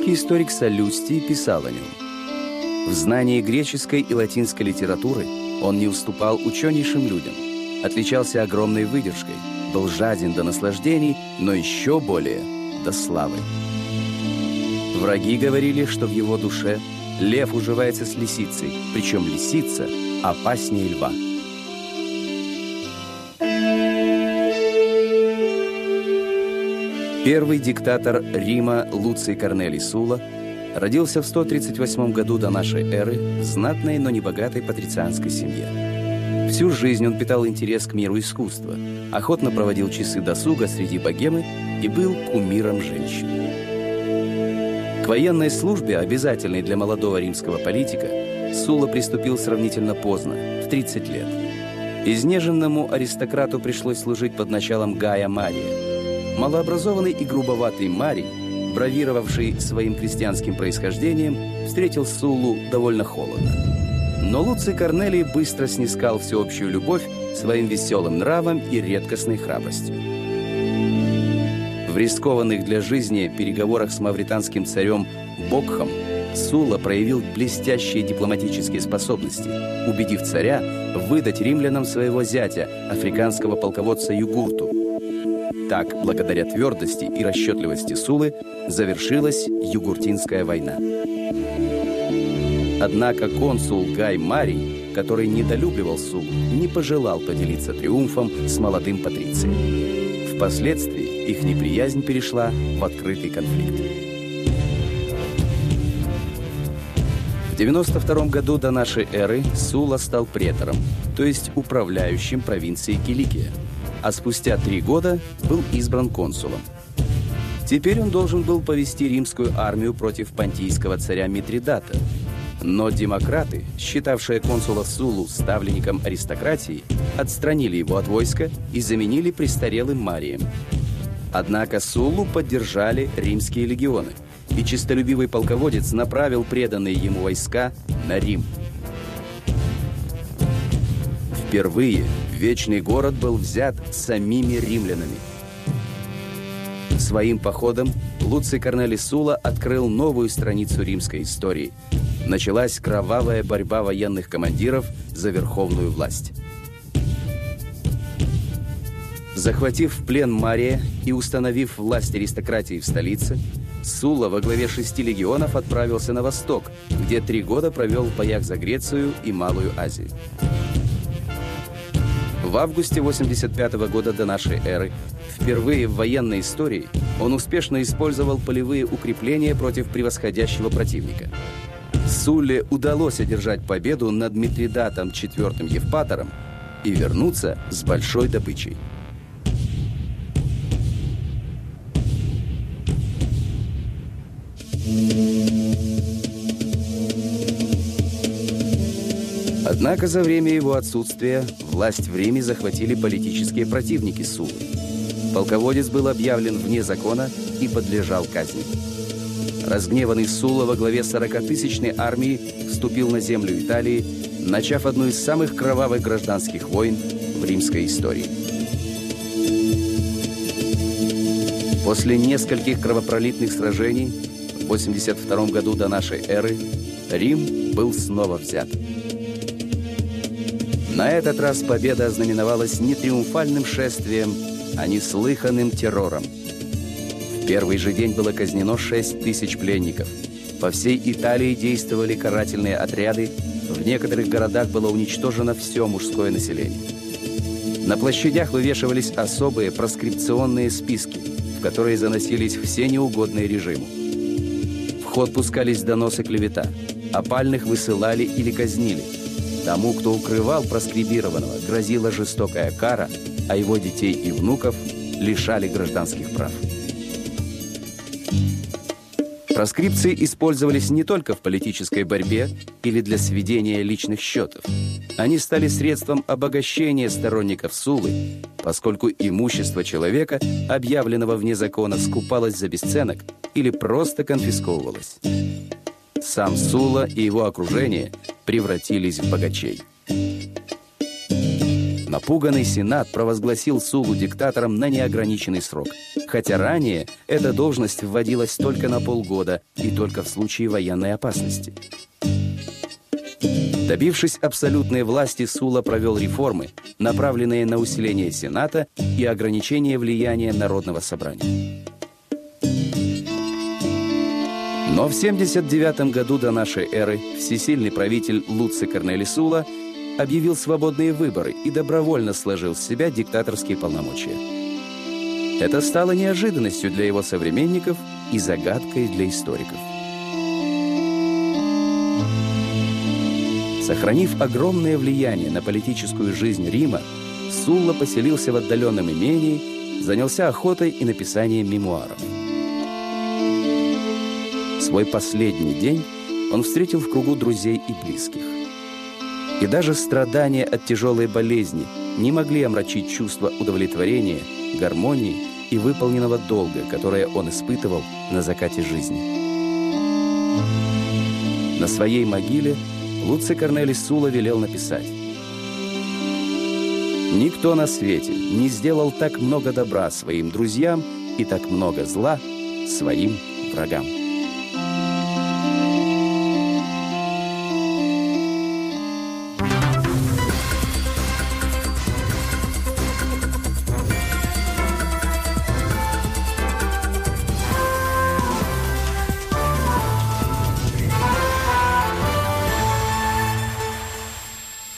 Римский историк Солюстий писал о нем. В знании греческой и латинской литературы он не уступал ученейшим людям, отличался огромной выдержкой, был жаден до наслаждений, но еще более до славы. Враги говорили, что в его душе лев уживается с лисицей, причем лисица опаснее льва. Первый диктатор Рима Луций Корнелий Сула родился в 138 году до нашей эры в знатной, но небогатой патрицианской семье. Всю жизнь он питал интерес к миру искусства, охотно проводил часы досуга среди богемы и был кумиром женщин. К военной службе, обязательной для молодого римского политика, Сула приступил сравнительно поздно, в 30 лет. Изнеженному аристократу пришлось служить под началом Гая Мария. Малообразованный и грубоватый Марий, бравировавший своим крестьянским происхождением, встретил Сулу довольно холодно. Но Луций Корнелий быстро снискал всеобщую любовь своим веселым нравом и редкостной храбростью. В рискованных для жизни переговорах с мавританским царем Бокхом Сула проявил блестящие дипломатические способности, убедив царя выдать римлянам своего зятя, африканского полководца Югурту. Так, благодаря твердости и расчетливости Сулы, завершилась Югуртинская война. Однако консул Гай Марий, который недолюбливал Сулу, не пожелал поделиться триумфом с молодым патрицием. Впоследствии их неприязнь перешла в открытый конфликт. В 92 году до нашей эры Сула стал претором, то есть управляющим провинцией Киликия, а спустя три года был избран консулом. Теперь он должен был повести римскую армию против понтийского царя Митридата. Но демократы, считавшие консула Сулу ставленником аристократии, отстранили его от войска и заменили престарелым Марием. Однако Сулу поддержали римские легионы – и честолюбивый полководец направил преданные ему войска на Рим. Впервые Вечный город был взят самими римлянами. Своим походом Луций Корнелий Сула открыл новую страницу римской истории. Началась кровавая борьба военных командиров за верховную власть. Захватив в плен Мария и установив власть аристократии в столице, Сула во главе шести легионов отправился на восток, где три года провел в боях за Грецию и Малую Азию. В августе 85 -го года до нашей эры, впервые в военной истории, он успешно использовал полевые укрепления против превосходящего противника. Сулле удалось одержать победу над Митридатом IV Евпатором и вернуться с большой добычей. Однако за время его отсутствия власть в Риме захватили политические противники Сулы. Полководец был объявлен вне закона и подлежал казни. Разгневанный Сула во главе 40-тысячной армии вступил на землю Италии, начав одну из самых кровавых гражданских войн в римской истории. После нескольких кровопролитных сражений в 82 году до нашей эры Рим был снова взят. На этот раз победа ознаменовалась не триумфальным шествием, а неслыханным террором. В первый же день было казнено 6 тысяч пленников. По всей Италии действовали карательные отряды, в некоторых городах было уничтожено все мужское население. На площадях вывешивались особые проскрипционные списки, в которые заносились все неугодные режиму. В ход пускались доносы клевета, опальных высылали или казнили – Тому, кто укрывал проскрибированного, грозила жестокая кара, а его детей и внуков лишали гражданских прав. Проскрипции использовались не только в политической борьбе или для сведения личных счетов. Они стали средством обогащения сторонников Сулы, поскольку имущество человека, объявленного вне закона, скупалось за бесценок или просто конфисковывалось. Сам Сула и его окружение превратились в богачей. Напуганный Сенат провозгласил Сулу диктатором на неограниченный срок, хотя ранее эта должность вводилась только на полгода и только в случае военной опасности. Добившись абсолютной власти, Сула провел реформы, направленные на усиление Сената и ограничение влияния Народного собрания. Но в 79 году до нашей эры всесильный правитель Луци Корнели Сула объявил свободные выборы и добровольно сложил с себя диктаторские полномочия. Это стало неожиданностью для его современников и загадкой для историков. Сохранив огромное влияние на политическую жизнь Рима, Сулла поселился в отдаленном имении, занялся охотой и написанием мемуаров. Свой последний день он встретил в кругу друзей и близких. И даже страдания от тяжелой болезни не могли омрачить чувство удовлетворения, гармонии и выполненного долга, которое он испытывал на закате жизни. На своей могиле Луций Корнелий Сула велел написать. «Никто на свете не сделал так много добра своим друзьям и так много зла своим врагам».